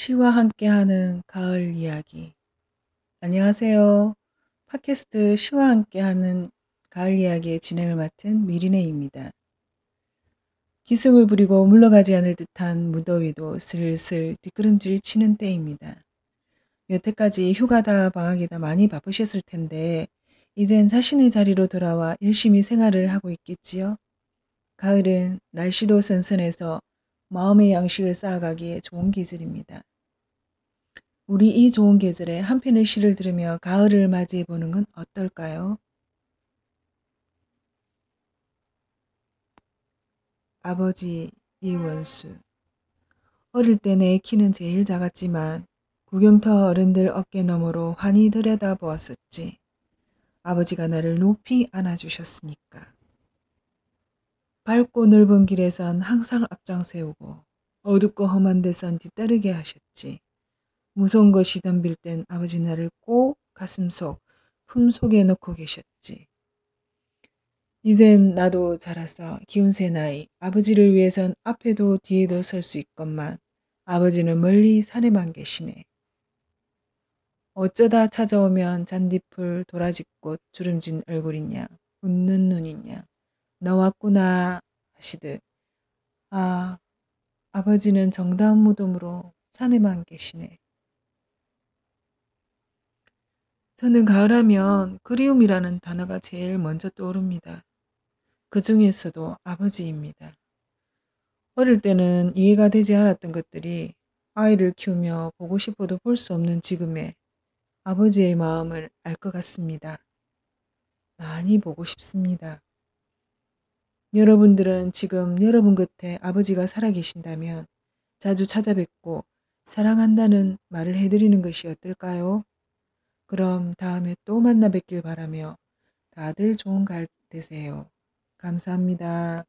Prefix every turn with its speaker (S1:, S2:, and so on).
S1: 시와 함께하는 가을 이야기. 안녕하세요. 팟캐스트 시와 함께하는 가을 이야기의 진행을 맡은 미리네입니다. 기승을 부리고 물러가지 않을 듯한 무더위도 슬슬 뒷걸음질 치는 때입니다. 여태까지 휴가다 방학이다 많이 바쁘셨을 텐데 이젠 자신의 자리로 돌아와 열심히 생활을 하고 있겠지요. 가을은 날씨도 선선해서 마음의 양식을 쌓아가기에 좋은 계절입니다. 우리 이 좋은 계절에 한 편의 시를 들으며 가을을 맞이해 보는 건 어떨까요? 아버지 이원수 어릴 때 내 키는 제일 작았지만 구경터 어른들 어깨 너머로 환히 들여다 보았었지. 아버지가 나를 높이 안아주셨으니까. 밝고 넓은 길에선 항상 앞장 세우고 어둡고 험한 데선 뒤따르게 하셨지. 무서운 것이 덤빌 땐 아버지 나를 꼭 가슴속, 품속에 넣고 계셨지. 이젠 나도 자라서 기운새 나이 아버지를 위해선 앞에도 뒤에도 설 수 있건만 아버지는 멀리 산에만 계시네. 어쩌다 찾아오면 잔디풀 도라지꽃 주름진 얼굴이냐 웃는 눈이냐 너 왔구나 하시듯 아 아버지는 정다운 무덤으로 산에만 계시네. 저는 가을하면 그리움이라는 단어가 제일 먼저 떠오릅니다. 그 중에서도 아버지입니다. 어릴 때는 이해가 되지 않았던 것들이 아이를 키우며 보고 싶어도 볼 수 없는 지금에 아버지의 마음을 알 것 같습니다. 많이 보고 싶습니다. 여러분들은 지금 여러분 곁에 아버지가 살아계신다면 자주 찾아뵙고 사랑한다는 말을 해드리는 것이 어떨까요? 그럼 다음에 또 만나 뵙길 바라며 다들 좋은 가을 되세요. 감사합니다.